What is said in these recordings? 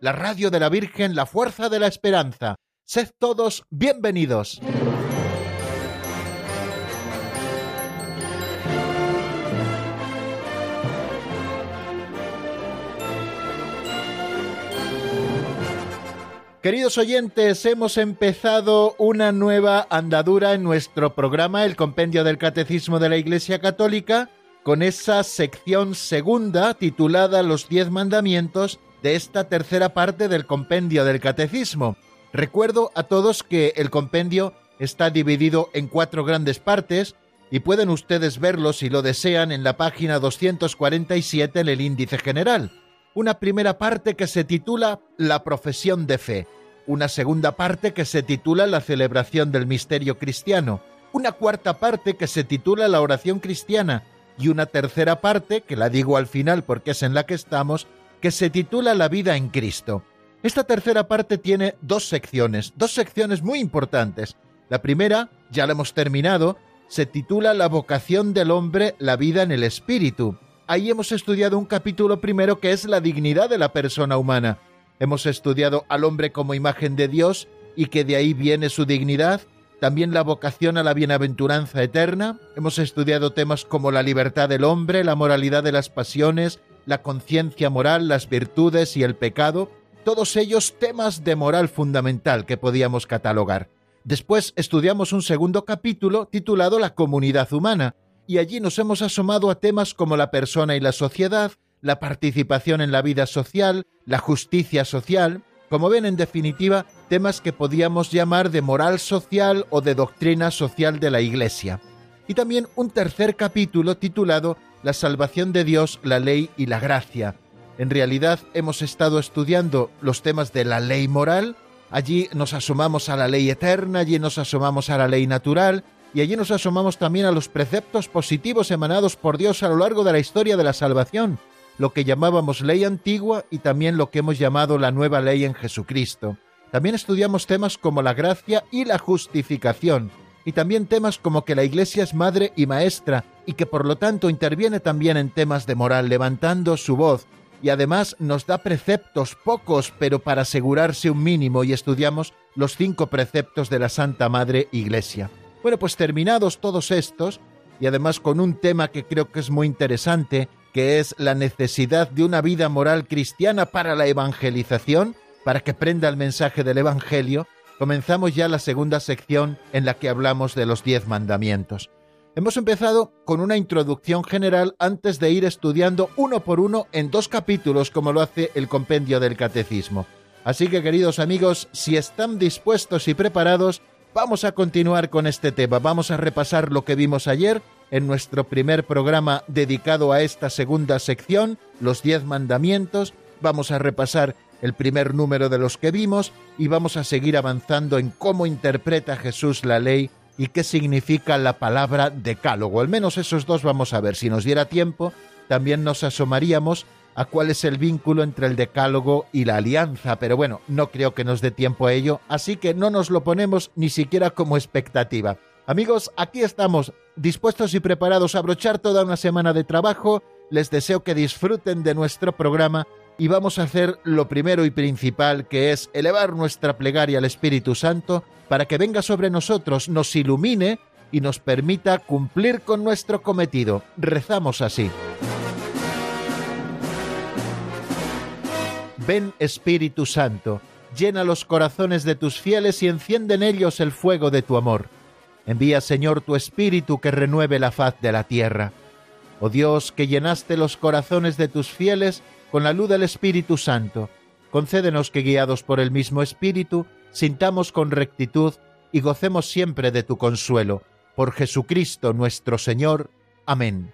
la radio de la Virgen, la fuerza de la esperanza. Sed todos bienvenidos. Queridos oyentes, hemos empezado una nueva andadura en nuestro programa, el Compendio del Catecismo de la Iglesia Católica, con esa sección segunda titulada Los Diez Mandamientos de esta tercera parte del Compendio del Catecismo. Recuerdo a todos que el compendio está dividido en cuatro grandes partes y pueden ustedes verlo si lo desean en la página 247 en el índice general. Una primera parte que se titula La profesión de fe una segunda parte que se titula La celebración del misterio cristiano, una cuarta parte que se titula La oración cristiana y una tercera parte, que la digo al final porque es en la que estamos, que se titula La vida en Cristo. Esta tercera parte tiene dos secciones, dos secciones muy importantes. La primera, ya la hemos terminado, se titula La vocación del hombre, la vida en el espíritu. Ahí hemos estudiado un capítulo primero que es la dignidad de la persona humana Hemos estudiado al hombre como imagen de Dios y que de ahí viene su dignidad, también la vocación a la bienaventuranza eterna. Hemos estudiado temas como la libertad del hombre, la moralidad de las pasiones, la conciencia moral, las virtudes y el pecado, todos ellos temas de moral fundamental que podíamos catalogar. Después estudiamos un segundo capítulo titulado La comunidad humana, y allí nos hemos asomado a temas como la persona y la sociedad, la participación en la vida social, la justicia social, como ven en definitiva temas que podíamos llamar de moral social o de doctrina social de la Iglesia. Y también un tercer capítulo titulado La salvación de Dios, la ley y la gracia. En realidad hemos estado estudiando los temas de la ley moral, allí nos asomamos a la ley eterna, allí nos asomamos a la ley natural, y allí nos asomamos también a los preceptos positivos emanados por Dios a lo largo de la historia de la salvación, lo que llamábamos ley antigua y también lo que hemos llamado la nueva ley en Jesucristo. También estudiamos temas como la gracia y la justificación, y también temas como que la Iglesia es madre y maestra, y que por lo tanto interviene también en temas de moral, levantando su voz, y además nos da preceptos pocos, pero para asegurarse un mínimo, y estudiamos los cinco preceptos de la Santa Madre Iglesia. Bueno, pues terminados todos estos, y además con un tema que creo que es muy interesante, que es la necesidad de una vida moral cristiana para la evangelización, para que prenda el mensaje del Evangelio, comenzamos ya la segunda sección en la que hablamos de los diez mandamientos. Hemos empezado con una introducción general antes de ir estudiando uno por uno en dos capítulos como lo hace el compendio del catecismo. Así que queridos amigos, si están dispuestos y preparados, vamos a continuar con este tema. Vamos a repasar lo que vimos ayer en nuestro primer programa dedicado a esta segunda sección, los diez mandamientos. Vamos a repasar el primer número de los que vimos y vamos a seguir avanzando en cómo interpreta Jesús la ley y qué significa la palabra decálogo. Al menos esos dos vamos a ver. Si nos diera tiempo, también nos asomaríamos a cuál es el vínculo entre el decálogo y la alianza, pero bueno, no creo que nos dé tiempo a ello, así que no nos lo ponemos ni siquiera como expectativa. Amigos, aquí estamos, dispuestos y preparados a abrochar toda una semana de trabajo. Les deseo que disfruten de nuestro programa y vamos a hacer lo primero y principal, que es elevar nuestra plegaria al Espíritu Santo para que venga sobre nosotros, nos ilumine y nos permita cumplir con nuestro cometido. Rezamos así. Ven Espíritu Santo, llena los corazones de tus fieles y enciende en ellos el fuego de tu amor Envía, Señor, tu Espíritu que renueve la faz de la tierra. Oh Dios, que llenaste los corazones de tus fieles con la luz del Espíritu Santo, concédenos que, guiados por el mismo Espíritu, sintamos con rectitud y gocemos siempre de tu consuelo. Por Jesucristo nuestro Señor. Amén.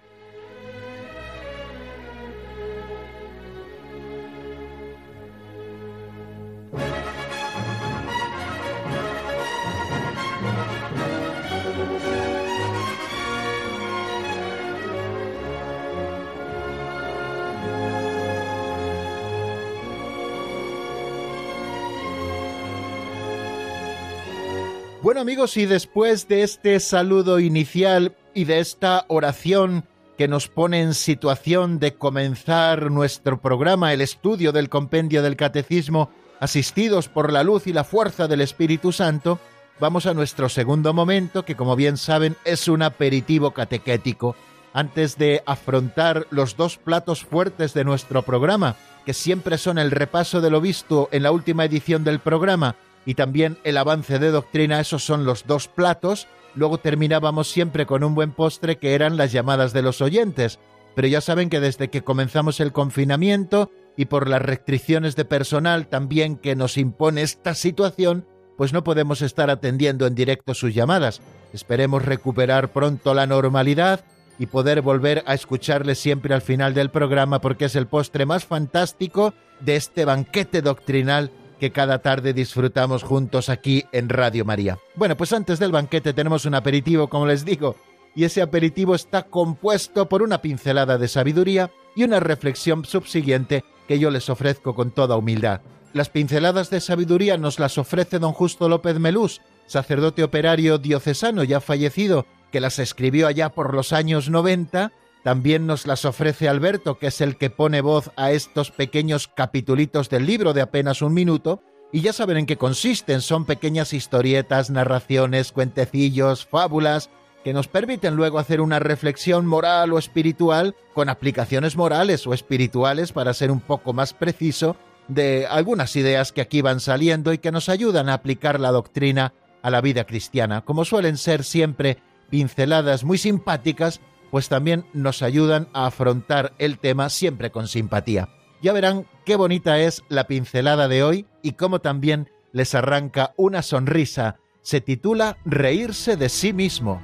Bueno amigos, y después de este saludo inicial y de esta oración que nos pone en situación de comenzar nuestro programa, el estudio del compendio del catecismo, asistidos por la luz y la fuerza del Espíritu Santo, vamos a nuestro segundo momento, que como bien saben es un aperitivo catequético, antes de afrontar los dos platos fuertes de nuestro programa, que siempre son el repaso de lo visto en la última edición del programa y también el avance de doctrina, esos son los dos platos. Luego terminábamos siempre con un buen postre que eran las llamadas de los oyentes. Pero ya saben que desde que comenzamos el confinamiento y por las restricciones de personal también que nos impone esta situación, pues no podemos estar atendiendo en directo sus llamadas. Esperemos recuperar pronto la normalidad y poder volver a escucharles siempre al final del programa porque es el postre más fantástico de este banquete doctrinal que cada tarde disfrutamos juntos aquí en Radio María. Bueno, pues antes del banquete tenemos un aperitivo, como les digo, y ese aperitivo está compuesto por una pincelada de sabiduría y una reflexión subsiguiente que yo les ofrezco con toda humildad. Las pinceladas de sabiduría nos las ofrece don Justo López Melús, sacerdote operario diocesano ya fallecido, que las escribió allá por los años 90 también nos las ofrece Alberto, que es el que pone voz a estos pequeños capitulitos del libro de apenas un minuto, y ya saben en qué consisten, son pequeñas historietas, narraciones, cuentecillos, fábulas, que nos permiten luego hacer una reflexión moral o espiritual con aplicaciones morales o espirituales, para ser un poco más preciso, de algunas ideas que aquí van saliendo y que nos ayudan a aplicar la doctrina a la vida cristiana, como suelen ser siempre pinceladas muy simpáticas pues también nos ayudan a afrontar el tema siempre con simpatía. Ya verán qué bonita es la pincelada de hoy y cómo también les arranca una sonrisa. Se titula Reírse de sí mismo.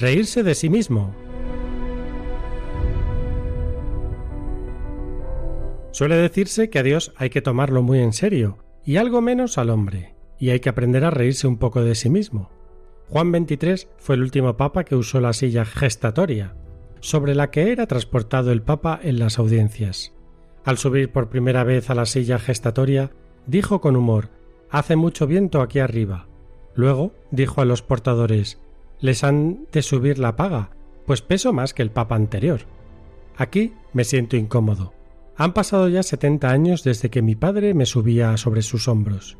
Reírse de sí mismo Suele decirse que a Dios hay que tomarlo muy en serio y algo menos al hombre, y hay que aprender a reírse un poco de sí mismo. Juan XXIII fue el último papa que usó la silla gestatoria, sobre la que era transportado el papa en las audiencias. Al subir por primera vez a la silla gestatoria, dijo con humor Hace mucho viento aquí arriba. Luego dijo a los portadores Les han de subir la paga, pues peso más que el papa anterior. Aquí me siento incómodo. Han pasado ya setenta años desde que mi padre me subía sobre sus hombros.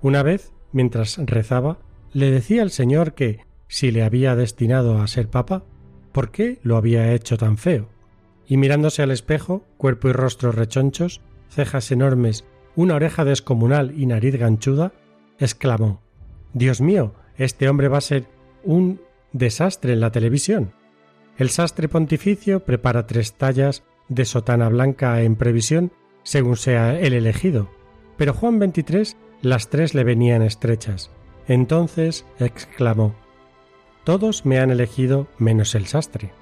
Una vez, mientras rezaba, le decía al Señor que, si le había destinado a ser papa, ¿por qué lo había hecho tan feo? Y mirándose al espejo, cuerpo y rostro rechonchos, cejas enormes, una oreja descomunal y nariz ganchuda, exclamó Dios mío, este hombre va a ser un desastre en la televisión. El sastre pontificio prepara tres tallas de sotana blanca en previsión según sea el elegido. Pero Juan XXIII las tres le venían estrechas. Entonces exclamó Todos me han elegido menos el sastre.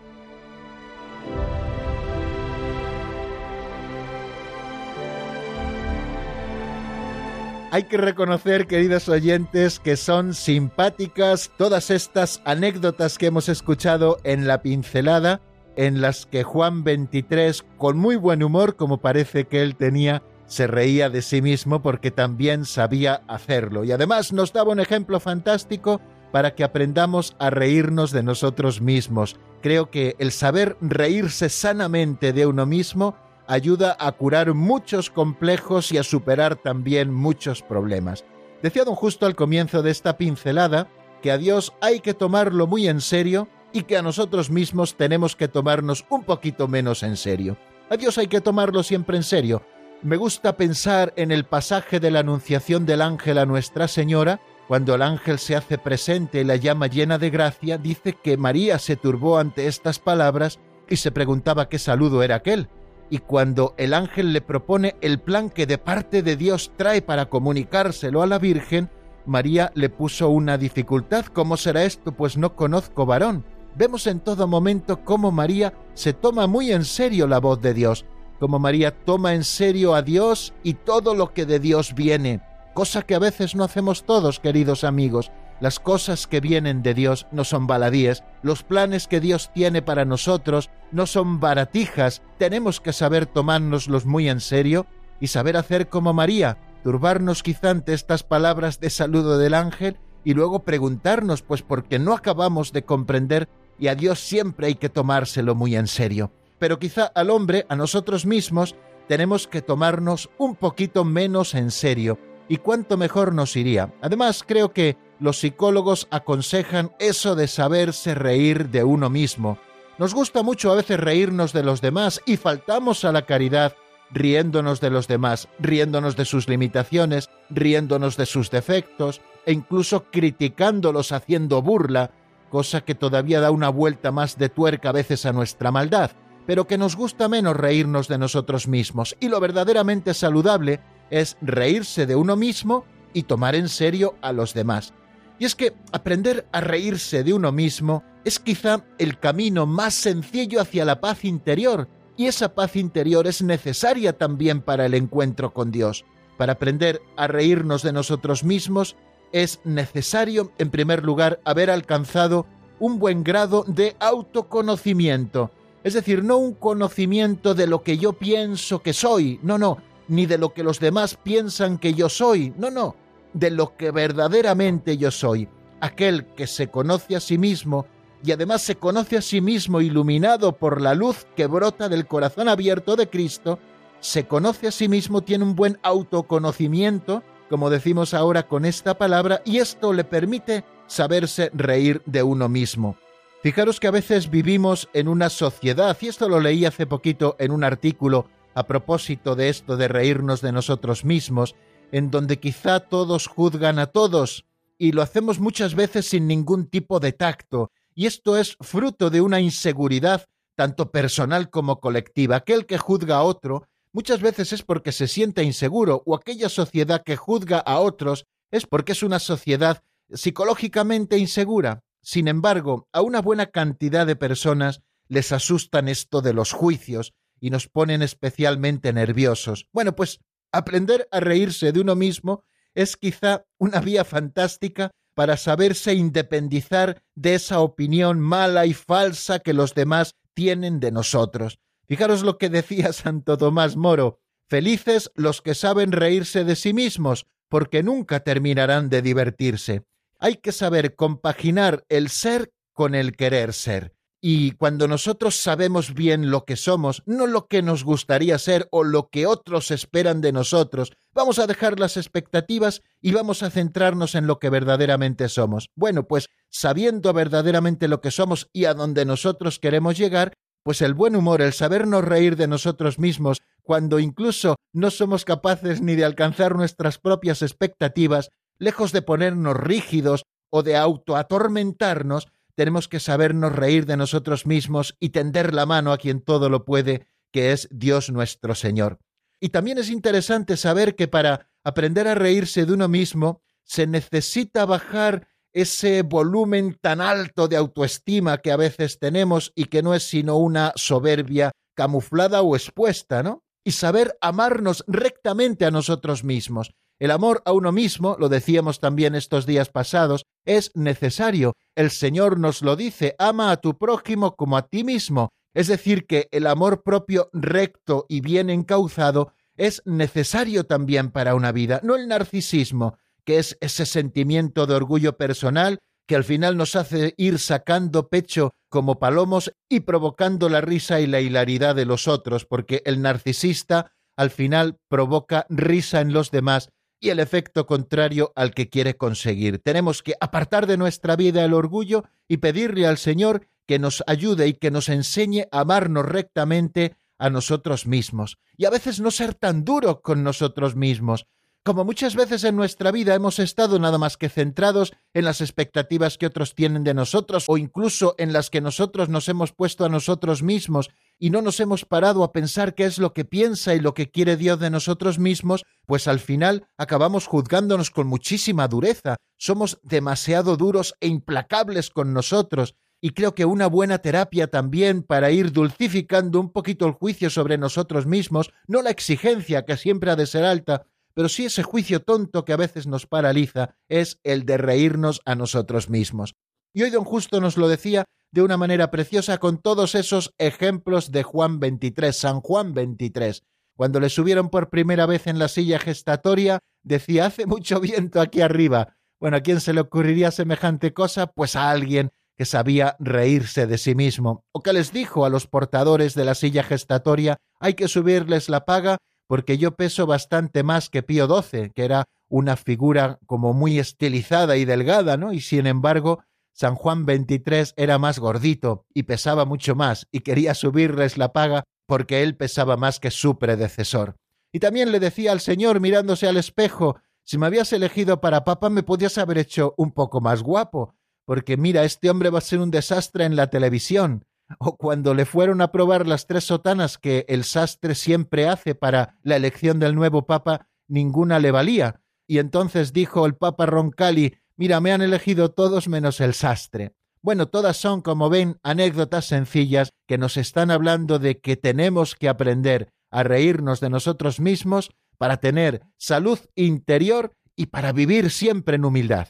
Hay que reconocer, queridos oyentes, que son simpáticas todas estas anécdotas que hemos escuchado en la pincelada en las que Juan XXIII, con muy buen humor, como parece que él tenía, se reía de sí mismo porque también sabía hacerlo. Y además nos daba un ejemplo fantástico para que aprendamos a reírnos de nosotros mismos. Creo que el saber reírse sanamente de uno mismo ayuda a curar muchos complejos y a superar también muchos problemas. Decía don Justo al comienzo de esta pincelada que a Dios hay que tomarlo muy en serio y que a nosotros mismos tenemos que tomarnos un poquito menos en serio. A Dios hay que tomarlo siempre en serio. Me gusta pensar en el pasaje de la anunciación del ángel a Nuestra Señora, cuando el ángel se hace presente y la llama llena de gracia, dice que María se turbó ante estas palabras y se preguntaba qué saludo era aquel. Y cuando el ángel le propone el plan que de parte de Dios trae para comunicárselo a la Virgen, María le puso una dificultad. ¿Cómo será esto? Pues no conozco varón vemos en todo momento cómo María se toma muy en serio la voz de Dios, cómo María toma en serio a Dios y todo lo que de Dios viene, cosa que a veces no hacemos todos, queridos amigos. las cosas que vienen de Dios no son baladíes, los planes que Dios tiene para nosotros no son baratijas, tenemos que saber tomárnoslos muy en serio y saber hacer como María, turbarnos quizá ante estas palabras de saludo del ángel y luego preguntarnos, pues porque no acabamos de comprender y a Dios siempre hay que tomárselo muy en serio. Pero quizá al hombre, a nosotros mismos, tenemos que tomarnos un poquito menos en serio. Y cuánto mejor nos iría. Además, creo que los psicólogos aconsejan eso de saberse reír de uno mismo. Nos gusta mucho a veces reírnos de los demás y faltamos a la caridad riéndonos de los demás, riéndonos de sus limitaciones, riéndonos de sus defectos e incluso criticándolos haciendo burla, cosa que todavía da una vuelta más de tuerca a veces a nuestra maldad, pero que nos gusta menos reírnos de nosotros mismos y lo verdaderamente saludable es reírse de uno mismo y tomar en serio a los demás. Y es que aprender a reírse de uno mismo es quizá el camino más sencillo hacia la paz interior, y esa paz interior es necesaria también para el encuentro con Dios. Para aprender a reírnos de nosotros mismos es necesario, en primer lugar, haber alcanzado un buen grado de autoconocimiento. Es decir, no un conocimiento de lo que yo pienso que soy, no, no, ni de lo que los demás piensan que yo soy, no, no, de lo que verdaderamente yo soy, aquel que se conoce a sí mismo y además se conoce a sí mismo iluminado por la luz que brota del corazón abierto de Cristo, se conoce a sí mismo, tiene un buen autoconocimiento, como decimos ahora con esta palabra, y esto le permite saberse reír de uno mismo. Fijaros que a veces vivimos en una sociedad, y esto lo leí hace poquito en un artículo a propósito de esto de reírnos de nosotros mismos, en donde quizá todos juzgan a todos, y lo hacemos muchas veces sin ningún tipo de tacto, y esto es fruto de una inseguridad tanto personal como colectiva. Aquel que juzga a otro muchas veces es porque se siente inseguro, o aquella sociedad que juzga a otros es porque es una sociedad psicológicamente insegura. Sin embargo, a una buena cantidad de personas les asustan esto de los juicios y nos ponen especialmente nerviosos. Bueno, pues Aprender a reírse de uno mismo es quizá una vía fantástica para saberse independizar de esa opinión mala y falsa que los demás tienen de nosotros. Fijaros lo que decía Santo Tomás Moro, felices los que saben reírse de sí mismos, porque nunca terminarán de divertirse. Hay que saber compaginar el ser con el querer ser. Y cuando nosotros sabemos bien lo que somos, no lo que nos gustaría ser o lo que otros esperan de nosotros, vamos a dejar las expectativas y vamos a centrarnos en lo que verdaderamente somos. Bueno, pues sabiendo verdaderamente lo que somos y a donde nosotros queremos llegar, pues el buen humor, el sabernos reír de nosotros mismos, cuando incluso no somos capaces ni de alcanzar nuestras propias expectativas, lejos de ponernos rígidos o de autoatormentarnos, tenemos que sabernos reír de nosotros mismos y tender la mano a quien todo lo puede, que es Dios nuestro Señor. Y también es interesante saber que para aprender a reírse de uno mismo se necesita bajar ese volumen tan alto de autoestima que a veces tenemos y que no es sino una soberbia camuflada o expuesta, ¿no? Y saber amarnos rectamente a nosotros mismos. El amor a uno mismo, lo decíamos también estos días pasados, es necesario. El Señor nos lo dice, ama a tu prójimo como a ti mismo. Es decir, que el amor propio recto y bien encauzado es necesario también para una vida, no el narcisismo, que es ese sentimiento de orgullo personal que al final nos hace ir sacando pecho como palomos y provocando la risa y la hilaridad de los otros, porque el narcisista al final provoca risa en los demás y el efecto contrario al que quiere conseguir. Tenemos que apartar de nuestra vida el orgullo y pedirle al Señor que nos ayude y que nos enseñe a amarnos rectamente a nosotros mismos. Y a veces no ser tan duro con nosotros mismos, como muchas veces en nuestra vida hemos estado nada más que centrados en las expectativas que otros tienen de nosotros o incluso en las que nosotros nos hemos puesto a nosotros mismos y no nos hemos parado a pensar qué es lo que piensa y lo que quiere Dios de nosotros mismos, pues al final acabamos juzgándonos con muchísima dureza. Somos demasiado duros e implacables con nosotros. Y creo que una buena terapia también para ir dulcificando un poquito el juicio sobre nosotros mismos, no la exigencia que siempre ha de ser alta, pero sí ese juicio tonto que a veces nos paraliza es el de reírnos a nosotros mismos. Y hoy don Justo nos lo decía de una manera preciosa con todos esos ejemplos de Juan 23, San Juan 23. Cuando le subieron por primera vez en la silla gestatoria, decía, hace mucho viento aquí arriba. Bueno, ¿a quién se le ocurriría semejante cosa? Pues a alguien que sabía reírse de sí mismo, o que les dijo a los portadores de la silla gestatoria, hay que subirles la paga porque yo peso bastante más que Pío XII, que era una figura como muy estilizada y delgada, ¿no? Y sin embargo, San Juan XXIII era más gordito y pesaba mucho más y quería subirles la paga porque él pesaba más que su predecesor. Y también le decía al Señor mirándose al espejo, si me habías elegido para papa me podías haber hecho un poco más guapo, porque mira, este hombre va a ser un desastre en la televisión. O cuando le fueron a probar las tres sotanas que el sastre siempre hace para la elección del nuevo papa, ninguna le valía. Y entonces dijo el papa Roncalli, mira, me han elegido todos menos el sastre. Bueno, todas son, como ven, anécdotas sencillas que nos están hablando de que tenemos que aprender a reírnos de nosotros mismos para tener salud interior y para vivir siempre en humildad.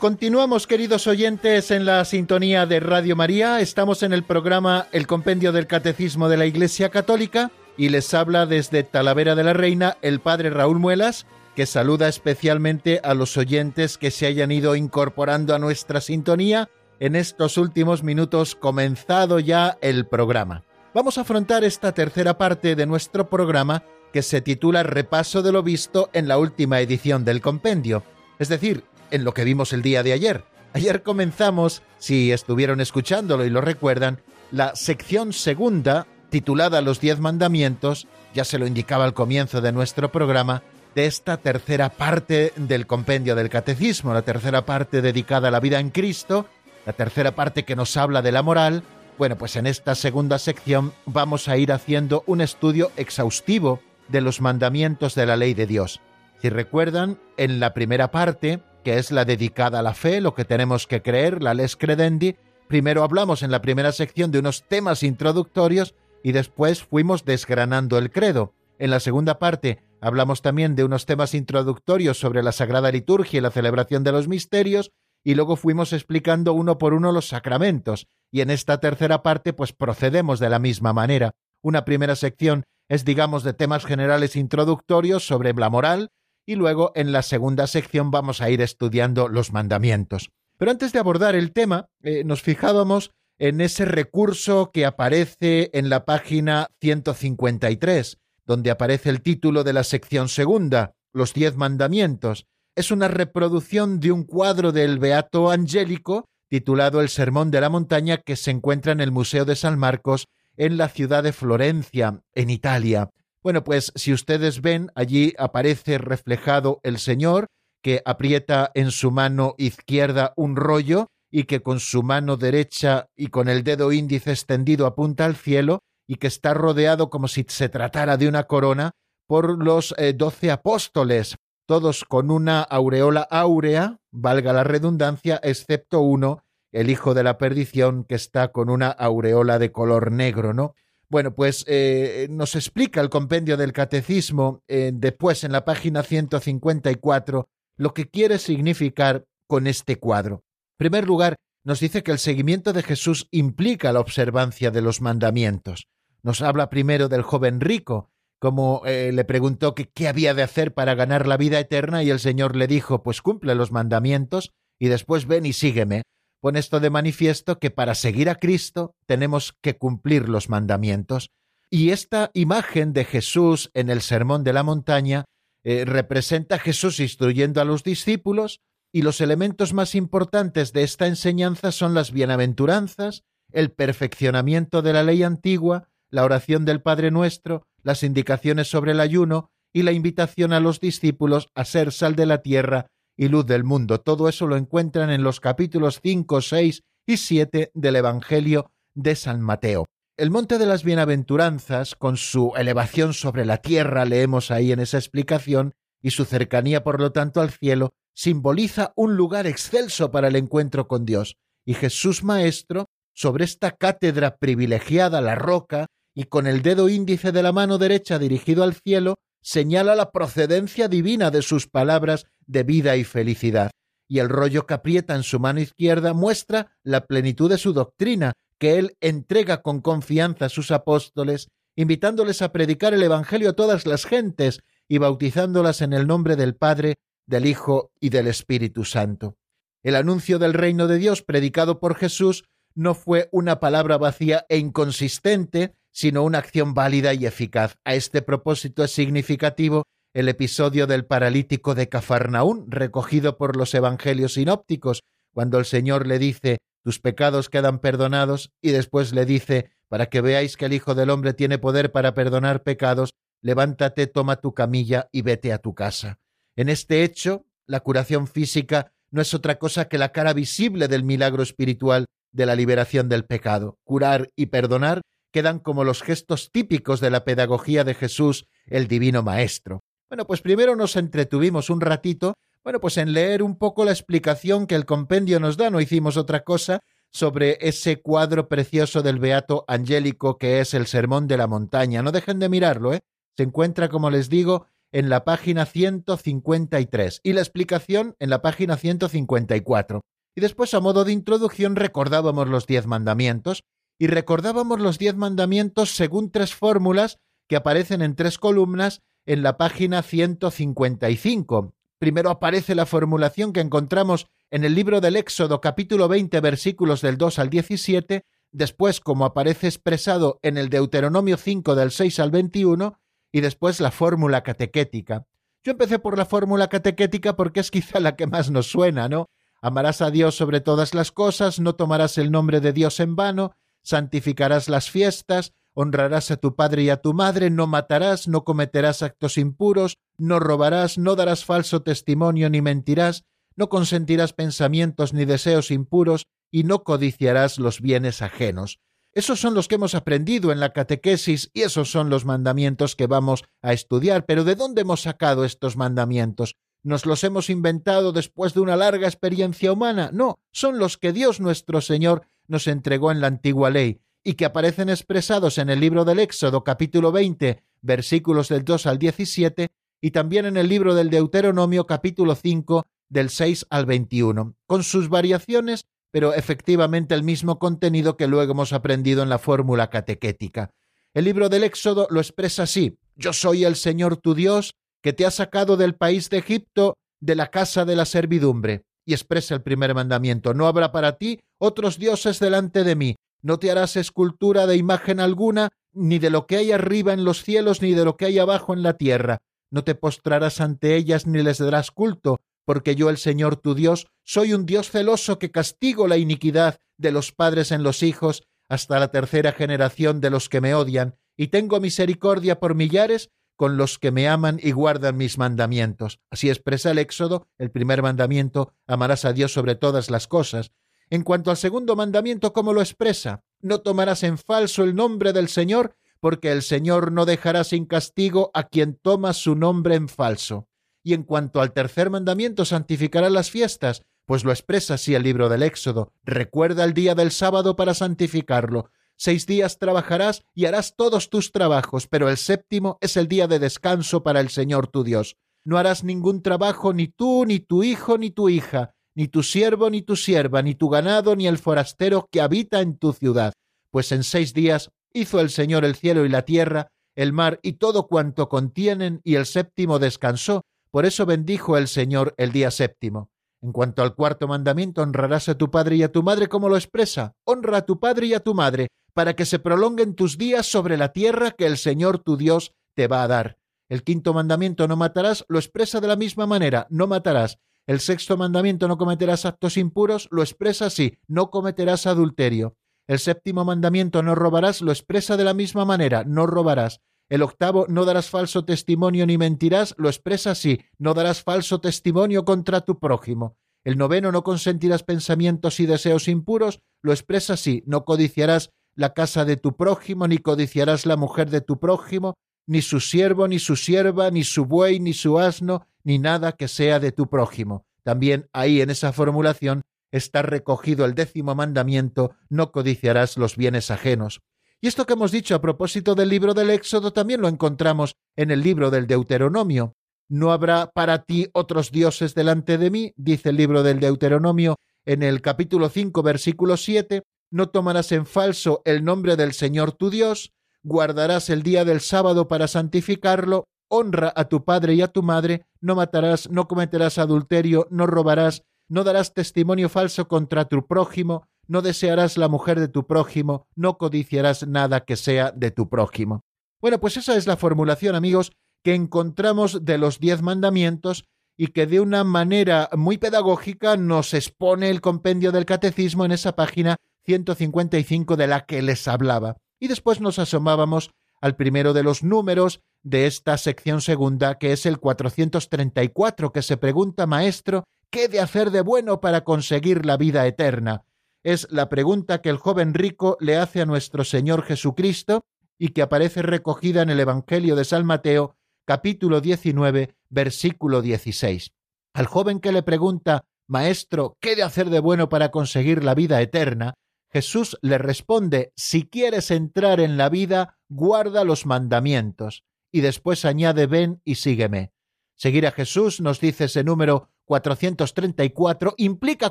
Continuamos, queridos oyentes, en la sintonía de Radio María. Estamos en el programa El Compendio del Catecismo de la Iglesia Católica y les habla desde Talavera de la Reina el Padre Raúl Muelas, que saluda especialmente a los oyentes que se hayan ido incorporando a nuestra sintonía en estos últimos minutos comenzado ya el programa. Vamos a afrontar esta tercera parte de nuestro programa que se titula Repaso de lo visto en la última edición del compendio, es decir, en lo que vimos el día de ayer. Ayer comenzamos, si estuvieron escuchándolo y lo recuerdan, la sección segunda, titulada Los Diez Mandamientos, ya se lo indicaba al comienzo de nuestro programa, de esta tercera parte del compendio del catecismo, la tercera parte dedicada a la vida en Cristo, la tercera parte que nos habla de la moral. Bueno, pues en esta segunda sección vamos a ir haciendo un estudio exhaustivo de los mandamientos de la ley de Dios. Si recuerdan, en la primera parte que es la dedicada a la fe, lo que tenemos que creer, la les credendi, primero hablamos en la primera sección de unos temas introductorios y después fuimos desgranando el credo. En la segunda parte hablamos también de unos temas introductorios sobre la Sagrada Liturgia y la celebración de los misterios, y luego fuimos explicando uno por uno los sacramentos, y en esta tercera parte pues procedemos de la misma manera. Una primera sección es digamos de temas generales introductorios sobre la moral, y luego en la segunda sección vamos a ir estudiando los mandamientos. Pero antes de abordar el tema, eh, nos fijábamos en ese recurso que aparece en la página 153, donde aparece el título de la sección segunda, Los diez mandamientos. Es una reproducción de un cuadro del Beato Angélico titulado El Sermón de la Montaña que se encuentra en el Museo de San Marcos en la ciudad de Florencia, en Italia. Bueno, pues si ustedes ven, allí aparece reflejado el Señor que aprieta en su mano izquierda un rollo y que con su mano derecha y con el dedo índice extendido apunta al cielo y que está rodeado como si se tratara de una corona por los eh, doce apóstoles, todos con una aureola áurea, valga la redundancia, excepto uno, el hijo de la perdición, que está con una aureola de color negro, ¿no? Bueno, pues eh, nos explica el compendio del catecismo eh, después en la página 154 lo que quiere significar con este cuadro. En primer lugar, nos dice que el seguimiento de Jesús implica la observancia de los mandamientos. Nos habla primero del joven rico, como eh, le preguntó que qué había de hacer para ganar la vida eterna y el Señor le dijo, pues cumple los mandamientos y después ven y sígueme pone esto de manifiesto que para seguir a Cristo tenemos que cumplir los mandamientos. Y esta imagen de Jesús en el Sermón de la Montaña eh, representa a Jesús instruyendo a los discípulos y los elementos más importantes de esta enseñanza son las bienaventuranzas, el perfeccionamiento de la ley antigua, la oración del Padre Nuestro, las indicaciones sobre el ayuno y la invitación a los discípulos a ser sal de la tierra y luz del mundo. Todo eso lo encuentran en los capítulos 5, 6 y 7 del Evangelio de San Mateo. El monte de las bienaventuranzas, con su elevación sobre la tierra, leemos ahí en esa explicación, y su cercanía, por lo tanto, al cielo, simboliza un lugar excelso para el encuentro con Dios. Y Jesús Maestro, sobre esta cátedra privilegiada, la roca, y con el dedo índice de la mano derecha dirigido al cielo, señala la procedencia divina de sus palabras de vida y felicidad, y el rollo que aprieta en su mano izquierda muestra la plenitud de su doctrina, que él entrega con confianza a sus apóstoles, invitándoles a predicar el Evangelio a todas las gentes y bautizándolas en el nombre del Padre, del Hijo y del Espíritu Santo. El anuncio del reino de Dios predicado por Jesús no fue una palabra vacía e inconsistente, sino una acción válida y eficaz. A este propósito es significativo el episodio del paralítico de Cafarnaún, recogido por los evangelios sinópticos, cuando el Señor le dice tus pecados quedan perdonados, y después le dice para que veáis que el Hijo del hombre tiene poder para perdonar pecados, levántate, toma tu camilla y vete a tu casa. En este hecho, la curación física no es otra cosa que la cara visible del milagro espiritual de la liberación del pecado. Curar y perdonar quedan como los gestos típicos de la pedagogía de Jesús, el Divino Maestro. Bueno, pues primero nos entretuvimos un ratito, bueno, pues en leer un poco la explicación que el compendio nos da, no hicimos otra cosa, sobre ese cuadro precioso del Beato Angélico que es el Sermón de la Montaña. No dejen de mirarlo, ¿eh? Se encuentra, como les digo, en la página 153 y la explicación en la página 154. Y después, a modo de introducción, recordábamos los diez mandamientos y recordábamos los diez mandamientos según tres fórmulas que aparecen en tres columnas en la página 155. Primero aparece la formulación que encontramos en el libro del Éxodo capítulo 20 versículos del 2 al 17, después como aparece expresado en el Deuteronomio 5 del 6 al 21 y después la fórmula catequética. Yo empecé por la fórmula catequética porque es quizá la que más nos suena, ¿no? Amarás a Dios sobre todas las cosas, no tomarás el nombre de Dios en vano, santificarás las fiestas, honrarás a tu padre y a tu madre, no matarás, no cometerás actos impuros, no robarás, no darás falso testimonio ni mentirás, no consentirás pensamientos ni deseos impuros, y no codiciarás los bienes ajenos. Esos son los que hemos aprendido en la catequesis y esos son los mandamientos que vamos a estudiar. Pero ¿de dónde hemos sacado estos mandamientos? ¿Nos los hemos inventado después de una larga experiencia humana? No, son los que Dios nuestro Señor nos entregó en la antigua ley y que aparecen expresados en el libro del Éxodo capítulo 20 versículos del 2 al 17 y también en el libro del Deuteronomio capítulo 5 del 6 al 21, con sus variaciones pero efectivamente el mismo contenido que luego hemos aprendido en la fórmula catequética. El libro del Éxodo lo expresa así Yo soy el Señor tu Dios, que te ha sacado del país de Egipto, de la casa de la servidumbre. Y expresa el primer mandamiento No habrá para ti otros dioses delante de mí, no te harás escultura de imagen alguna, ni de lo que hay arriba en los cielos, ni de lo que hay abajo en la tierra. No te postrarás ante ellas ni les darás culto, porque yo el Señor tu Dios soy un Dios celoso que castigo la iniquidad de los padres en los hijos hasta la tercera generación de los que me odian, y tengo misericordia por millares con los que me aman y guardan mis mandamientos. Así expresa el Éxodo, el primer mandamiento, amarás a Dios sobre todas las cosas. En cuanto al segundo mandamiento, ¿cómo lo expresa? No tomarás en falso el nombre del Señor, porque el Señor no dejará sin castigo a quien toma su nombre en falso. Y en cuanto al tercer mandamiento, santificará las fiestas, pues lo expresa así el libro del Éxodo. Recuerda el día del sábado para santificarlo. Seis días trabajarás y harás todos tus trabajos, pero el séptimo es el día de descanso para el Señor tu Dios. No harás ningún trabajo ni tú, ni tu hijo, ni tu hija, ni tu siervo, ni tu sierva, ni tu ganado, ni el forastero que habita en tu ciudad. Pues en seis días hizo el Señor el cielo y la tierra, el mar y todo cuanto contienen, y el séptimo descansó, por eso bendijo el Señor el día séptimo. En cuanto al cuarto mandamiento, honrarás a tu padre y a tu madre como lo expresa. Honra a tu padre y a tu madre, para que se prolonguen tus días sobre la tierra que el Señor tu Dios te va a dar. El quinto mandamiento, no matarás, lo expresa de la misma manera, no matarás. El sexto mandamiento, no cometerás actos impuros, lo expresa así, no cometerás adulterio. El séptimo mandamiento, no robarás, lo expresa de la misma manera, no robarás. El octavo, no darás falso testimonio ni mentirás, lo expresa así, no darás falso testimonio contra tu prójimo. El noveno, no consentirás pensamientos y deseos impuros, lo expresa así, no codiciarás la casa de tu prójimo, ni codiciarás la mujer de tu prójimo, ni su siervo, ni su sierva, ni su buey, ni su asno, ni nada que sea de tu prójimo. También ahí en esa formulación está recogido el décimo mandamiento, no codiciarás los bienes ajenos. Y esto que hemos dicho a propósito del libro del Éxodo también lo encontramos en el libro del Deuteronomio. No habrá para ti otros dioses delante de mí, dice el libro del Deuteronomio en el capítulo 5, versículo 7, no tomarás en falso el nombre del Señor tu Dios, guardarás el día del sábado para santificarlo, honra a tu padre y a tu madre, no matarás, no cometerás adulterio, no robarás, no darás testimonio falso contra tu prójimo, no desearás la mujer de tu prójimo, no codiciarás nada que sea de tu prójimo. Bueno, pues esa es la formulación, amigos, que encontramos de los diez mandamientos y que de una manera muy pedagógica nos expone el compendio del catecismo en esa página 155 de la que les hablaba. Y después nos asomábamos al primero de los números de esta sección segunda, que es el 434, que se pregunta, Maestro, ¿qué de hacer de bueno para conseguir la vida eterna? Es la pregunta que el joven rico le hace a nuestro Señor Jesucristo y que aparece recogida en el Evangelio de San Mateo, capítulo 19, versículo 16. Al joven que le pregunta, Maestro, ¿qué de hacer de bueno para conseguir la vida eterna? Jesús le responde, Si quieres entrar en la vida, guarda los mandamientos. Y después añade, Ven y sígueme. Seguir a Jesús, nos dice ese número 434, implica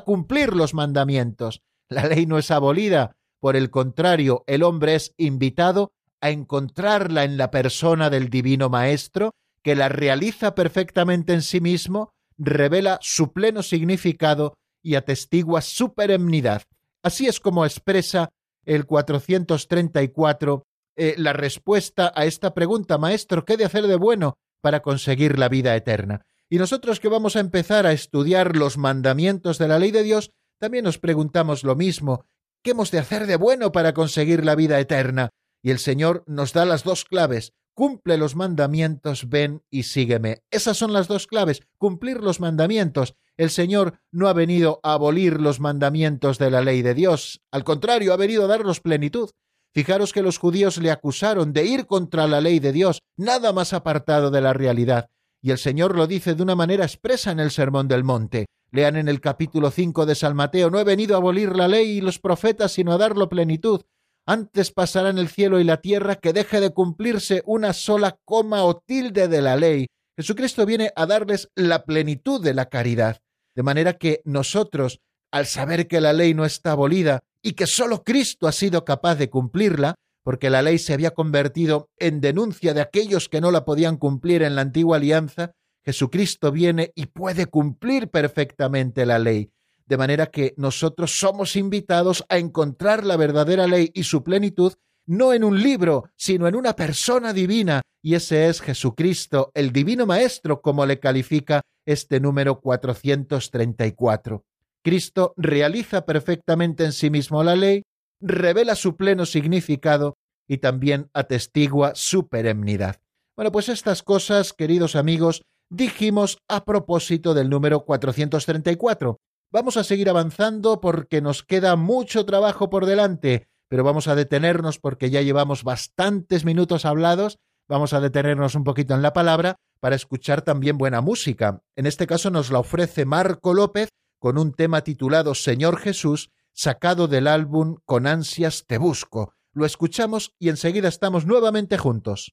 cumplir los mandamientos. La ley no es abolida, por el contrario, el hombre es invitado a encontrarla en la persona del Divino Maestro, que la realiza perfectamente en sí mismo, revela su pleno significado y atestigua su perennidad. Así es como expresa el 434 eh, la respuesta a esta pregunta, Maestro, ¿qué de hacer de bueno para conseguir la vida eterna? Y nosotros que vamos a empezar a estudiar los mandamientos de la ley de Dios, también nos preguntamos lo mismo, ¿qué hemos de hacer de bueno para conseguir la vida eterna? Y el Señor nos da las dos claves, cumple los mandamientos, ven y sígueme. Esas son las dos claves, cumplir los mandamientos. El Señor no ha venido a abolir los mandamientos de la ley de Dios, al contrario, ha venido a darlos plenitud. Fijaros que los judíos le acusaron de ir contra la ley de Dios, nada más apartado de la realidad. Y el Señor lo dice de una manera expresa en el Sermón del Monte. Lean en el capítulo 5 de San Mateo, no he venido a abolir la ley y los profetas, sino a darlo plenitud. Antes pasarán el cielo y la tierra que deje de cumplirse una sola coma o tilde de la ley. Jesucristo viene a darles la plenitud de la caridad. De manera que nosotros, al saber que la ley no está abolida y que sólo Cristo ha sido capaz de cumplirla, porque la ley se había convertido en denuncia de aquellos que no la podían cumplir en la antigua alianza, Jesucristo viene y puede cumplir perfectamente la ley, de manera que nosotros somos invitados a encontrar la verdadera ley y su plenitud no en un libro, sino en una persona divina, y ese es Jesucristo, el Divino Maestro, como le califica este número 434. Cristo realiza perfectamente en sí mismo la ley, revela su pleno significado y también atestigua su perennidad. Bueno, pues estas cosas, queridos amigos, dijimos a propósito del número 434. Vamos a seguir avanzando porque nos queda mucho trabajo por delante, pero vamos a detenernos porque ya llevamos bastantes minutos hablados, vamos a detenernos un poquito en la palabra para escuchar también buena música. En este caso nos la ofrece Marco López con un tema titulado Señor Jesús, sacado del álbum Con ansias te busco. Lo escuchamos y enseguida estamos nuevamente juntos.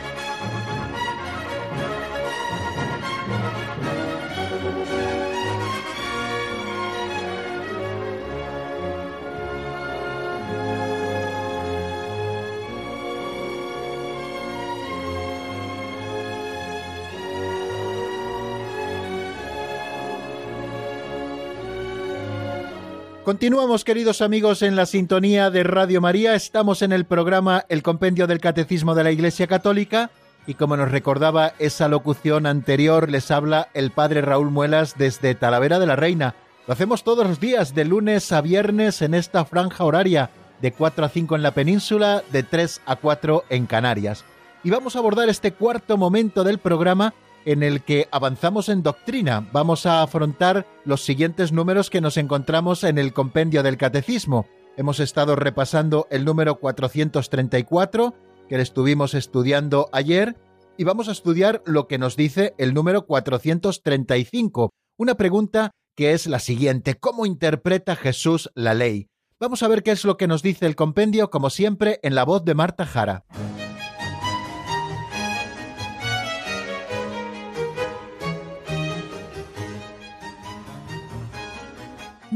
Continuamos, queridos amigos, en la sintonía de Radio María. Estamos en el programa El Compendio del Catecismo de la Iglesia Católica y como nos recordaba esa locución anterior, les habla el Padre Raúl Muelas desde Talavera de la Reina. Lo hacemos todos los días, de lunes a viernes, en esta franja horaria, de 4 a 5 en la península, de 3 a 4 en Canarias. Y vamos a abordar este cuarto momento del programa en el que avanzamos en doctrina. Vamos a afrontar los siguientes números que nos encontramos en el compendio del Catecismo. Hemos estado repasando el número 434, que le estuvimos estudiando ayer, y vamos a estudiar lo que nos dice el número 435, una pregunta que es la siguiente, ¿cómo interpreta Jesús la ley? Vamos a ver qué es lo que nos dice el compendio, como siempre, en la voz de Marta Jara.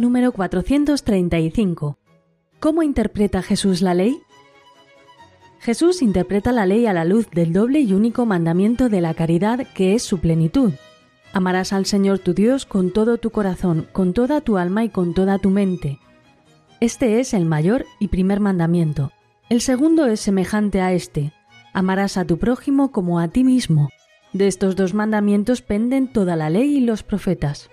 Número 435. ¿Cómo interpreta Jesús la ley? Jesús interpreta la ley a la luz del doble y único mandamiento de la caridad que es su plenitud. Amarás al Señor tu Dios con todo tu corazón, con toda tu alma y con toda tu mente. Este es el mayor y primer mandamiento. El segundo es semejante a este. Amarás a tu prójimo como a ti mismo. De estos dos mandamientos penden toda la ley y los profetas.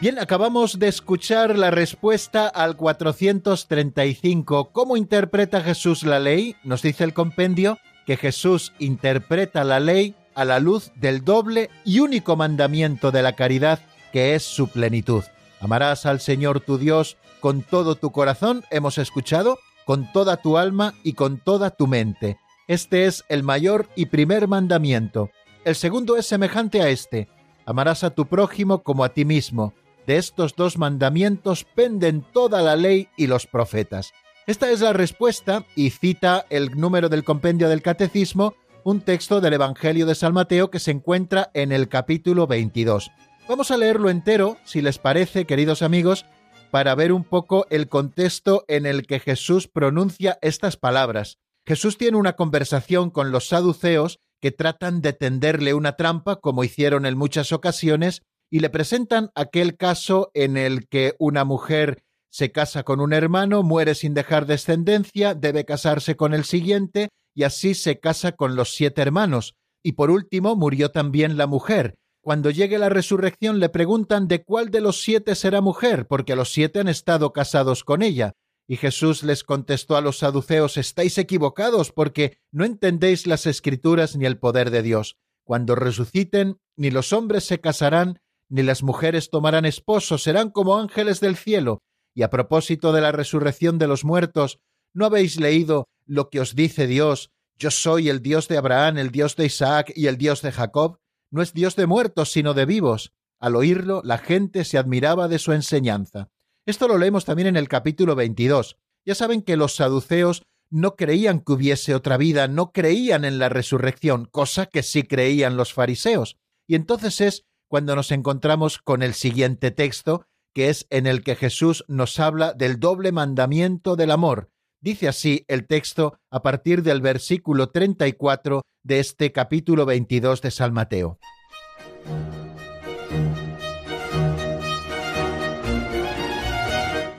Bien, acabamos de escuchar la respuesta al 435. ¿Cómo interpreta Jesús la ley? Nos dice el compendio que Jesús interpreta la ley a la luz del doble y único mandamiento de la caridad, que es su plenitud. Amarás al Señor tu Dios con todo tu corazón, hemos escuchado, con toda tu alma y con toda tu mente. Este es el mayor y primer mandamiento. El segundo es semejante a este. Amarás a tu prójimo como a ti mismo. De estos dos mandamientos penden toda la ley y los profetas. Esta es la respuesta y cita el número del compendio del Catecismo, un texto del Evangelio de San Mateo que se encuentra en el capítulo 22. Vamos a leerlo entero, si les parece, queridos amigos, para ver un poco el contexto en el que Jesús pronuncia estas palabras. Jesús tiene una conversación con los saduceos que tratan de tenderle una trampa, como hicieron en muchas ocasiones, y le presentan aquel caso en el que una mujer se casa con un hermano, muere sin dejar descendencia, debe casarse con el siguiente, y así se casa con los siete hermanos. Y por último murió también la mujer. Cuando llegue la resurrección le preguntan de cuál de los siete será mujer, porque los siete han estado casados con ella. Y Jesús les contestó a los saduceos Estáis equivocados, porque no entendéis las escrituras ni el poder de Dios. Cuando resuciten, ni los hombres se casarán, ni las mujeres tomarán esposo, serán como ángeles del cielo. Y a propósito de la resurrección de los muertos, ¿no habéis leído lo que os dice Dios? Yo soy el Dios de Abraham, el Dios de Isaac y el Dios de Jacob. No es Dios de muertos, sino de vivos. Al oírlo, la gente se admiraba de su enseñanza. Esto lo leemos también en el capítulo 22. Ya saben que los saduceos no creían que hubiese otra vida, no creían en la resurrección, cosa que sí creían los fariseos. Y entonces es cuando nos encontramos con el siguiente texto, que es en el que Jesús nos habla del doble mandamiento del amor. Dice así el texto a partir del versículo 34 de este capítulo 22 de San Mateo.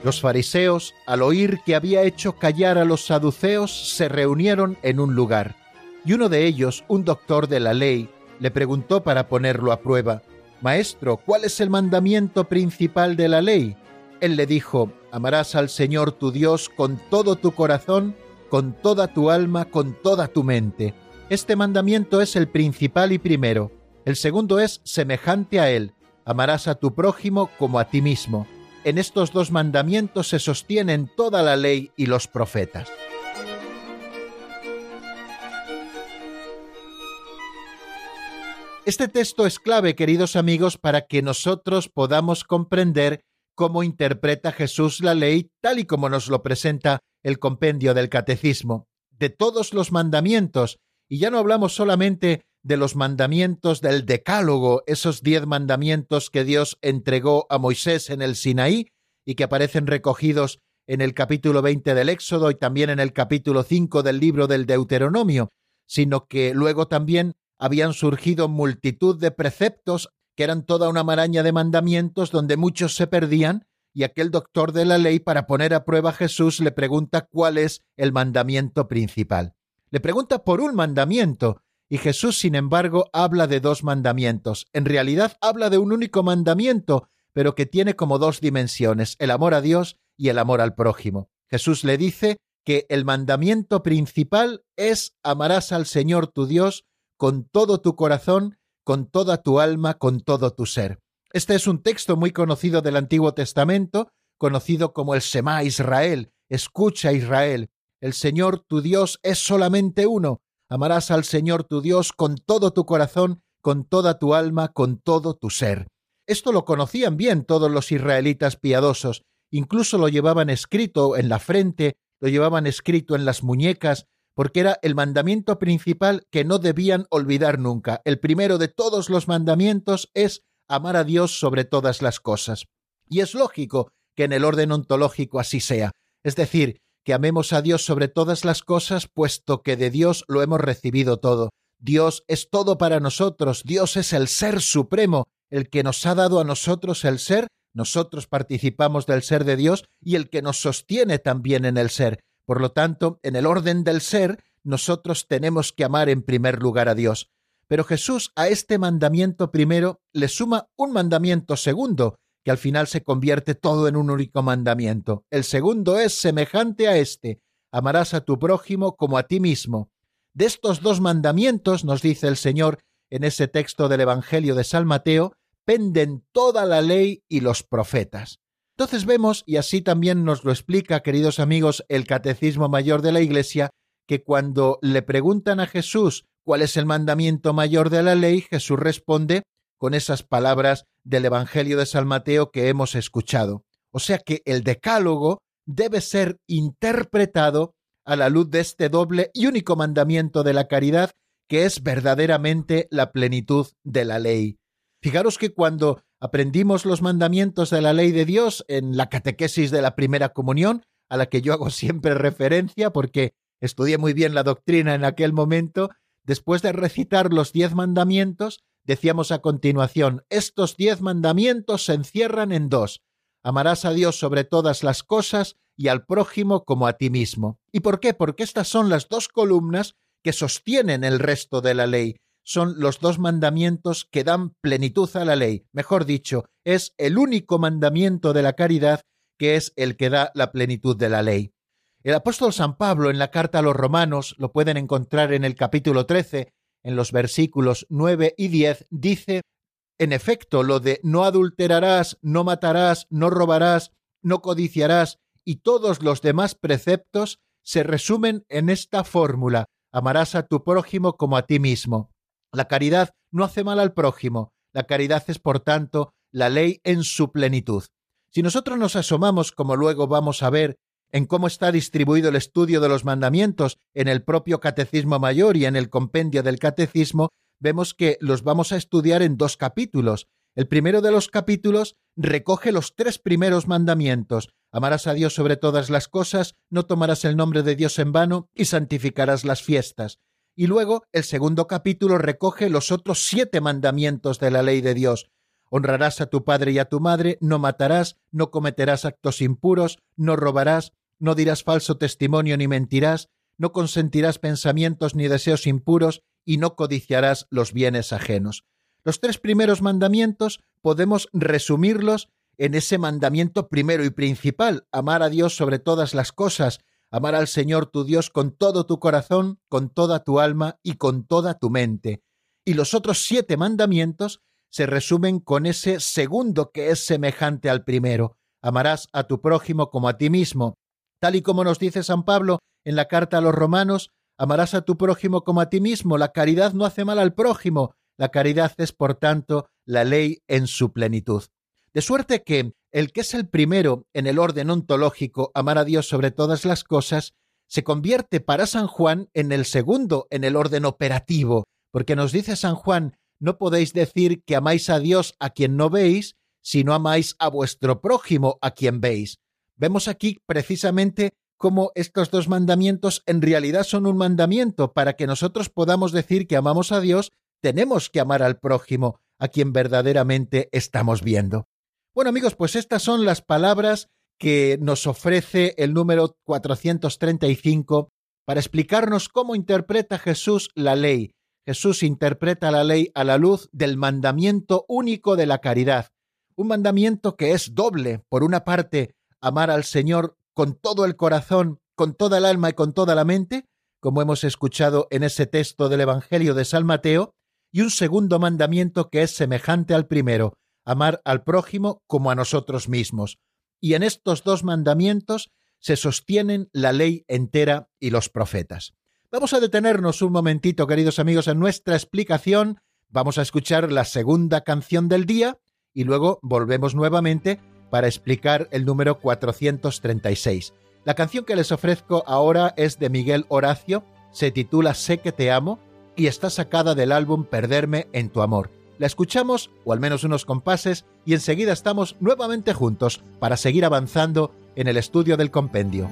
Los fariseos, al oír que había hecho callar a los saduceos, se reunieron en un lugar, y uno de ellos, un doctor de la ley, le preguntó para ponerlo a prueba, Maestro, ¿cuál es el mandamiento principal de la ley? Él le dijo, amarás al Señor tu Dios con todo tu corazón, con toda tu alma, con toda tu mente. Este mandamiento es el principal y primero. El segundo es semejante a él, amarás a tu prójimo como a ti mismo. En estos dos mandamientos se sostienen toda la ley y los profetas. Este texto es clave, queridos amigos, para que nosotros podamos comprender cómo interpreta Jesús la ley tal y como nos lo presenta el compendio del catecismo. De todos los mandamientos, y ya no hablamos solamente de los mandamientos del Decálogo, esos diez mandamientos que Dios entregó a Moisés en el Sinaí y que aparecen recogidos en el capítulo 20 del Éxodo y también en el capítulo 5 del libro del Deuteronomio, sino que luego también habían surgido multitud de preceptos que eran toda una maraña de mandamientos donde muchos se perdían, y aquel doctor de la ley, para poner a prueba a Jesús, le pregunta cuál es el mandamiento principal. Le pregunta por un mandamiento, y Jesús, sin embargo, habla de dos mandamientos. En realidad habla de un único mandamiento, pero que tiene como dos dimensiones, el amor a Dios y el amor al prójimo. Jesús le dice que el mandamiento principal es amarás al Señor tu Dios con todo tu corazón, con toda tu alma, con todo tu ser. Este es un texto muy conocido del Antiguo Testamento, conocido como el Semá Israel. Escucha Israel, el Señor tu Dios es solamente uno. Amarás al Señor tu Dios con todo tu corazón, con toda tu alma, con todo tu ser. Esto lo conocían bien todos los israelitas piadosos, incluso lo llevaban escrito en la frente, lo llevaban escrito en las muñecas, porque era el mandamiento principal que no debían olvidar nunca. El primero de todos los mandamientos es amar a Dios sobre todas las cosas. Y es lógico que en el orden ontológico así sea, es decir, que amemos a Dios sobre todas las cosas, puesto que de Dios lo hemos recibido todo. Dios es todo para nosotros, Dios es el ser supremo, el que nos ha dado a nosotros el ser, nosotros participamos del ser de Dios y el que nos sostiene también en el ser. Por lo tanto, en el orden del ser, nosotros tenemos que amar en primer lugar a Dios. Pero Jesús a este mandamiento primero le suma un mandamiento segundo, que al final se convierte todo en un único mandamiento. El segundo es semejante a este, amarás a tu prójimo como a ti mismo. De estos dos mandamientos, nos dice el Señor en ese texto del Evangelio de San Mateo, penden toda la ley y los profetas. Entonces vemos, y así también nos lo explica, queridos amigos, el Catecismo Mayor de la Iglesia, que cuando le preguntan a Jesús cuál es el mandamiento mayor de la ley, Jesús responde con esas palabras del Evangelio de San Mateo que hemos escuchado. O sea que el decálogo debe ser interpretado a la luz de este doble y único mandamiento de la caridad, que es verdaderamente la plenitud de la ley. Fijaros que cuando aprendimos los mandamientos de la ley de Dios en la catequesis de la primera comunión, a la que yo hago siempre referencia porque estudié muy bien la doctrina en aquel momento, después de recitar los diez mandamientos, decíamos a continuación, estos diez mandamientos se encierran en dos. Amarás a Dios sobre todas las cosas y al prójimo como a ti mismo. ¿Y por qué? Porque estas son las dos columnas que sostienen el resto de la ley. Son los dos mandamientos que dan plenitud a la ley. Mejor dicho, es el único mandamiento de la caridad que es el que da la plenitud de la ley. El apóstol San Pablo en la carta a los romanos, lo pueden encontrar en el capítulo 13, en los versículos 9 y 10, dice, en efecto, lo de no adulterarás, no matarás, no robarás, no codiciarás y todos los demás preceptos se resumen en esta fórmula, amarás a tu prójimo como a ti mismo. La caridad no hace mal al prójimo, la caridad es, por tanto, la ley en su plenitud. Si nosotros nos asomamos, como luego vamos a ver, en cómo está distribuido el estudio de los mandamientos en el propio Catecismo Mayor y en el compendio del Catecismo, vemos que los vamos a estudiar en dos capítulos. El primero de los capítulos recoge los tres primeros mandamientos. Amarás a Dios sobre todas las cosas, no tomarás el nombre de Dios en vano y santificarás las fiestas. Y luego el segundo capítulo recoge los otros siete mandamientos de la ley de Dios. Honrarás a tu padre y a tu madre, no matarás, no cometerás actos impuros, no robarás, no dirás falso testimonio ni mentirás, no consentirás pensamientos ni deseos impuros, y no codiciarás los bienes ajenos. Los tres primeros mandamientos podemos resumirlos en ese mandamiento primero y principal, amar a Dios sobre todas las cosas, amar al Señor tu Dios con todo tu corazón, con toda tu alma y con toda tu mente. Y los otros siete mandamientos se resumen con ese segundo que es semejante al primero, amarás a tu prójimo como a ti mismo. Tal y como nos dice San Pablo en la carta a los romanos, amarás a tu prójimo como a ti mismo, la caridad no hace mal al prójimo, la caridad es, por tanto, la ley en su plenitud. De suerte que el que es el primero en el orden ontológico, amar a Dios sobre todas las cosas, se convierte para San Juan en el segundo en el orden operativo, porque nos dice San Juan, no podéis decir que amáis a Dios a quien no veis, si no amáis a vuestro prójimo a quien veis. Vemos aquí precisamente cómo estos dos mandamientos en realidad son un mandamiento para que nosotros podamos decir que amamos a Dios tenemos que amar al prójimo, a quien verdaderamente estamos viendo. Bueno amigos, pues estas son las palabras que nos ofrece el número 435 para explicarnos cómo interpreta Jesús la ley. Jesús interpreta la ley a la luz del mandamiento único de la caridad, un mandamiento que es doble. Por una parte, amar al Señor con todo el corazón, con toda el alma y con toda la mente, como hemos escuchado en ese texto del Evangelio de San Mateo, y un segundo mandamiento que es semejante al primero, amar al prójimo como a nosotros mismos. Y en estos dos mandamientos se sostienen la ley entera y los profetas. Vamos a detenernos un momentito, queridos amigos, en nuestra explicación. Vamos a escuchar la segunda canción del día y luego volvemos nuevamente para explicar el número 436. La canción que les ofrezco ahora es de Miguel Horacio, se titula Sé que te amo y está sacada del álbum Perderme en tu amor. La escuchamos, o al menos unos compases, y enseguida estamos nuevamente juntos para seguir avanzando en el estudio del compendio.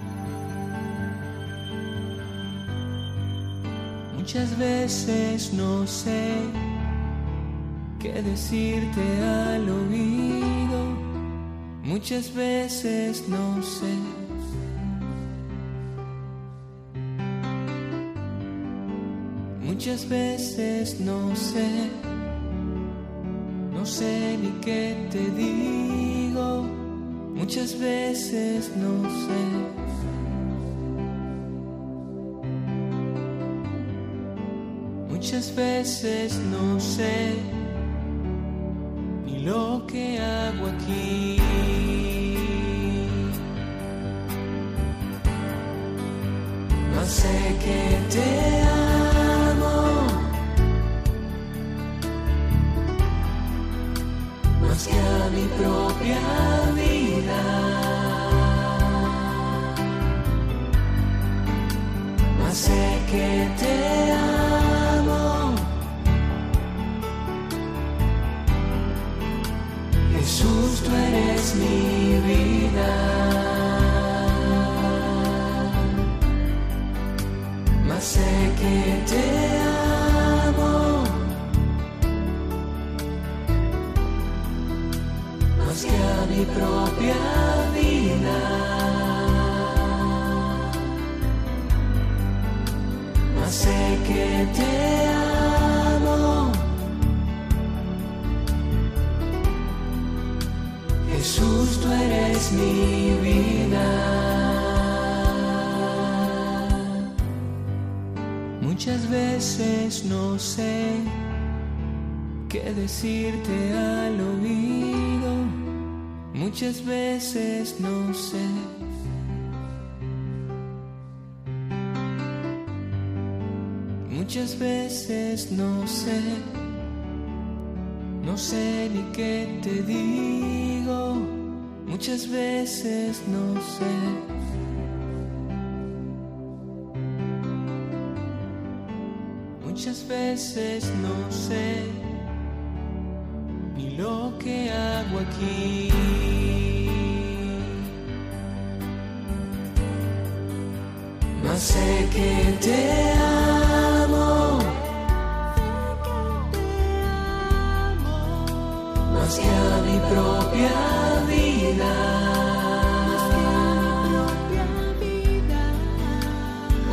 Muchas veces no sé qué decirte al oído, muchas veces no sé. Muchas veces no sé, no sé ni qué te digo, muchas veces no sé. Muchas veces no sé ni lo que hago aquí. No sé que te amo. Más que a mi propia vida. Más sé que te amo. Jesús, tú eres mi Muchas veces no sé. Muchas veces no sé. No sé ni qué te digo, muchas veces no sé. Muchas veces no sé ni lo que hago aquí. Sé que te amo. más que a mi propia vida.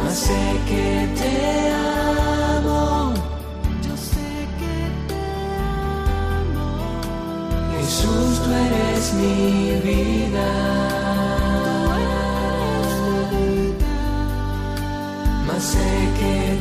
Más sé que te amo. Yo sé que te amo. Jesús, tú eres mi vida.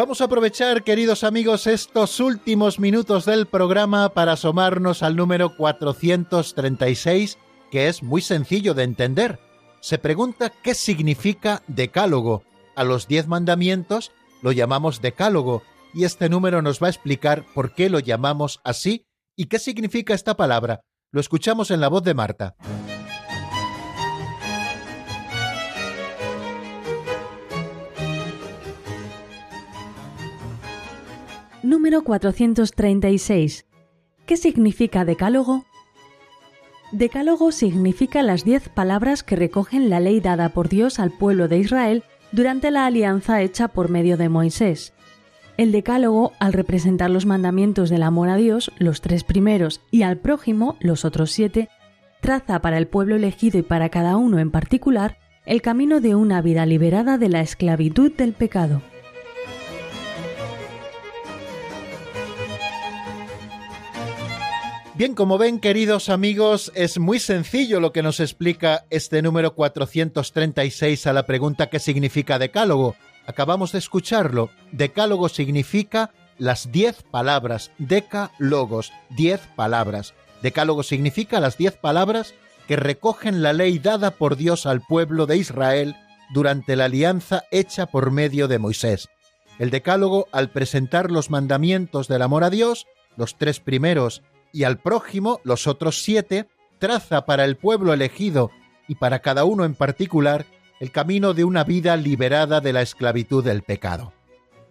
Vamos a aprovechar, queridos amigos, estos últimos minutos del programa para asomarnos al número 436, que es muy sencillo de entender. Se pregunta qué significa decálogo. A los diez mandamientos lo llamamos decálogo, y este número nos va a explicar por qué lo llamamos así y qué significa esta palabra. Lo escuchamos en la voz de Marta. Número 436. ¿Qué significa decálogo? Decálogo significa las diez palabras que recogen la ley dada por Dios al pueblo de Israel durante la alianza hecha por medio de Moisés. El decálogo, al representar los mandamientos del amor a Dios, los tres primeros, y al prójimo, los otros siete, traza para el pueblo elegido y para cada uno en particular el camino de una vida liberada de la esclavitud del pecado. Bien, como ven, queridos amigos, es muy sencillo lo que nos explica este número 436 a la pregunta ¿qué significa decálogo? Acabamos de escucharlo. Decálogo significa las diez palabras. Decálogos, diez palabras. Decálogo significa las diez palabras que recogen la ley dada por Dios al pueblo de Israel durante la alianza hecha por medio de Moisés. El Decálogo, al presentar los mandamientos del amor a Dios, los tres primeros y al prójimo, los otros siete, traza para el pueblo elegido y para cada uno en particular el camino de una vida liberada de la esclavitud del pecado.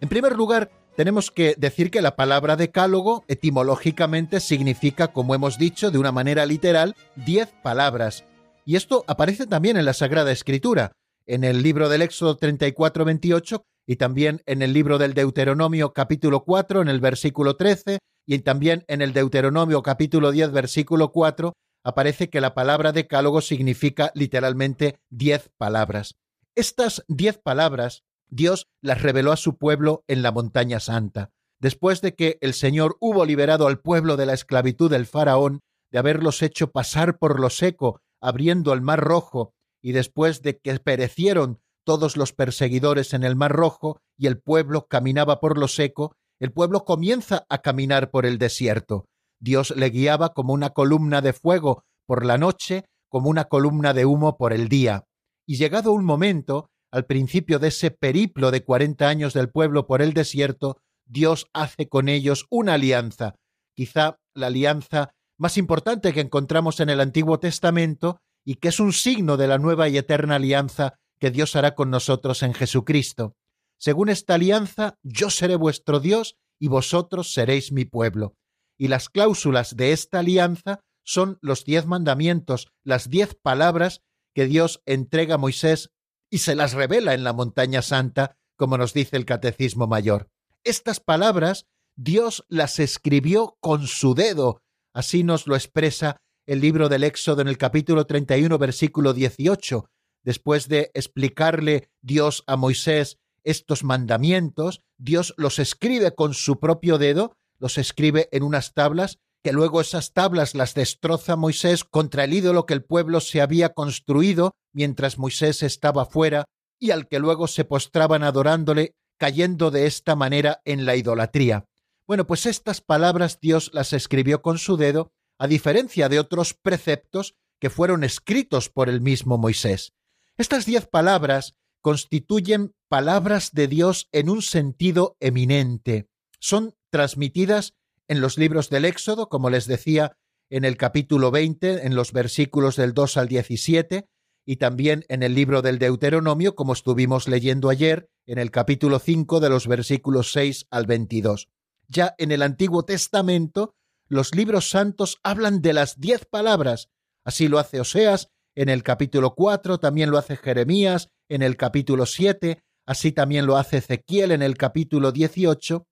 En primer lugar, tenemos que decir que la palabra decálogo etimológicamente significa, como hemos dicho, de una manera literal, diez palabras. Y esto aparece también en la Sagrada Escritura, en el libro del Éxodo 34-28 y también en el libro del Deuteronomio capítulo 4, en el versículo 13, y también en el Deuteronomio capítulo 10 versículo 4 aparece que la palabra decálogo significa literalmente diez palabras. Estas diez palabras Dios las reveló a su pueblo en la montaña santa. Después de que el Señor hubo liberado al pueblo de la esclavitud del faraón, de haberlos hecho pasar por lo seco, abriendo el mar rojo, y después de que perecieron todos los perseguidores en el mar rojo y el pueblo caminaba por lo seco, el pueblo comienza a caminar por el desierto. Dios le guiaba como una columna de fuego por la noche, como una columna de humo por el día. Y llegado un momento, al principio de ese periplo de cuarenta años del pueblo por el desierto, Dios hace con ellos una alianza, quizá la alianza más importante que encontramos en el Antiguo Testamento y que es un signo de la nueva y eterna alianza que Dios hará con nosotros en Jesucristo. Según esta alianza, yo seré vuestro Dios y vosotros seréis mi pueblo. Y las cláusulas de esta alianza son los diez mandamientos, las diez palabras que Dios entrega a Moisés y se las revela en la montaña santa, como nos dice el Catecismo Mayor. Estas palabras Dios las escribió con su dedo, así nos lo expresa el libro del Éxodo en el capítulo 31, versículo 18, después de explicarle Dios a Moisés estos mandamientos, Dios los escribe con su propio dedo, los escribe en unas tablas, que luego esas tablas las destroza Moisés contra el ídolo que el pueblo se había construido mientras Moisés estaba fuera y al que luego se postraban adorándole, cayendo de esta manera en la idolatría. Bueno, pues estas palabras Dios las escribió con su dedo, a diferencia de otros preceptos que fueron escritos por el mismo Moisés. Estas diez palabras constituyen palabras de Dios en un sentido eminente. Son transmitidas en los libros del Éxodo, como les decía, en el capítulo 20, en los versículos del 2 al 17, y también en el libro del Deuteronomio, como estuvimos leyendo ayer, en el capítulo 5 de los versículos 6 al 22. Ya en el Antiguo Testamento, los libros santos hablan de las diez palabras. Así lo hace Oseas en el capítulo 4, también lo hace Jeremías en el capítulo 7, así también lo hace Ezequiel en el capítulo 18,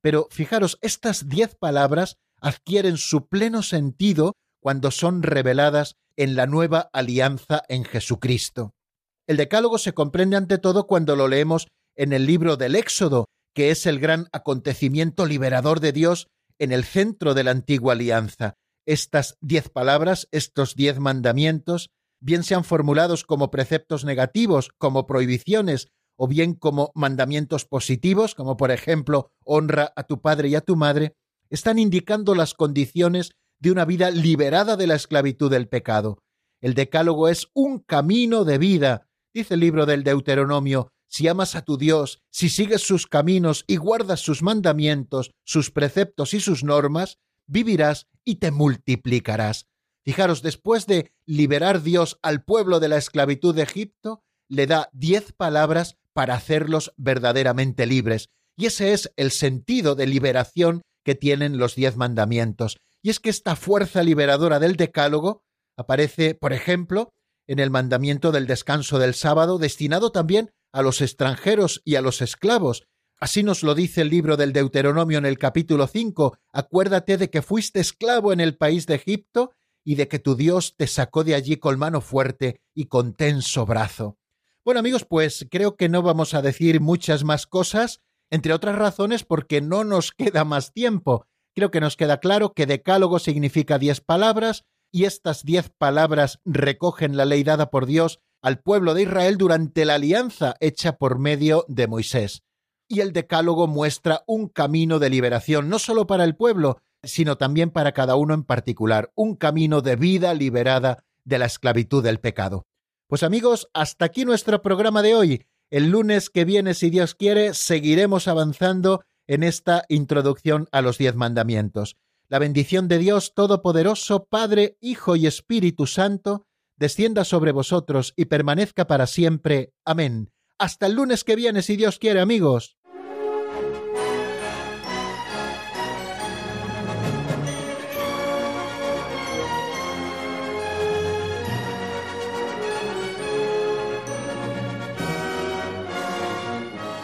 pero fijaros, estas diez palabras adquieren su pleno sentido cuando son reveladas en la nueva alianza en Jesucristo. El Decálogo se comprende ante todo cuando lo leemos en el libro del Éxodo, que es el gran acontecimiento liberador de Dios en el centro de la antigua alianza. Estas diez palabras, estos diez mandamientos, bien sean formulados como preceptos negativos, como prohibiciones, o bien como mandamientos positivos, como por ejemplo honra a tu padre y a tu madre, están indicando las condiciones de una vida liberada de la esclavitud del pecado. El decálogo es un camino de vida, dice el libro del Deuteronomio, si amas a tu Dios, si sigues sus caminos y guardas sus mandamientos, sus preceptos y sus normas, vivirás y te multiplicarás. Fijaros, después de liberar Dios al pueblo de la esclavitud de Egipto, le da diez palabras para hacerlos verdaderamente libres. Y ese es el sentido de liberación que tienen los diez mandamientos. Y es que esta fuerza liberadora del Decálogo aparece, por ejemplo, en el mandamiento del descanso del sábado, destinado también a los extranjeros y a los esclavos. Así nos lo dice el libro del Deuteronomio en el capítulo 5. Acuérdate de que fuiste esclavo en el país de Egipto y de que tu Dios te sacó de allí con mano fuerte y con tenso brazo. Bueno amigos, pues creo que no vamos a decir muchas más cosas, entre otras razones porque no nos queda más tiempo. Creo que nos queda claro que decálogo significa diez palabras y estas diez palabras recogen la ley dada por Dios al pueblo de Israel durante la alianza hecha por medio de Moisés. Y el decálogo muestra un camino de liberación, no solo para el pueblo, sino también para cada uno en particular, un camino de vida liberada de la esclavitud del pecado. Pues amigos, hasta aquí nuestro programa de hoy. El lunes que viene, si Dios quiere, seguiremos avanzando en esta introducción a los diez mandamientos. La bendición de Dios Todopoderoso, Padre, Hijo y Espíritu Santo, descienda sobre vosotros y permanezca para siempre. Amén. Hasta el lunes que viene, si Dios quiere, amigos.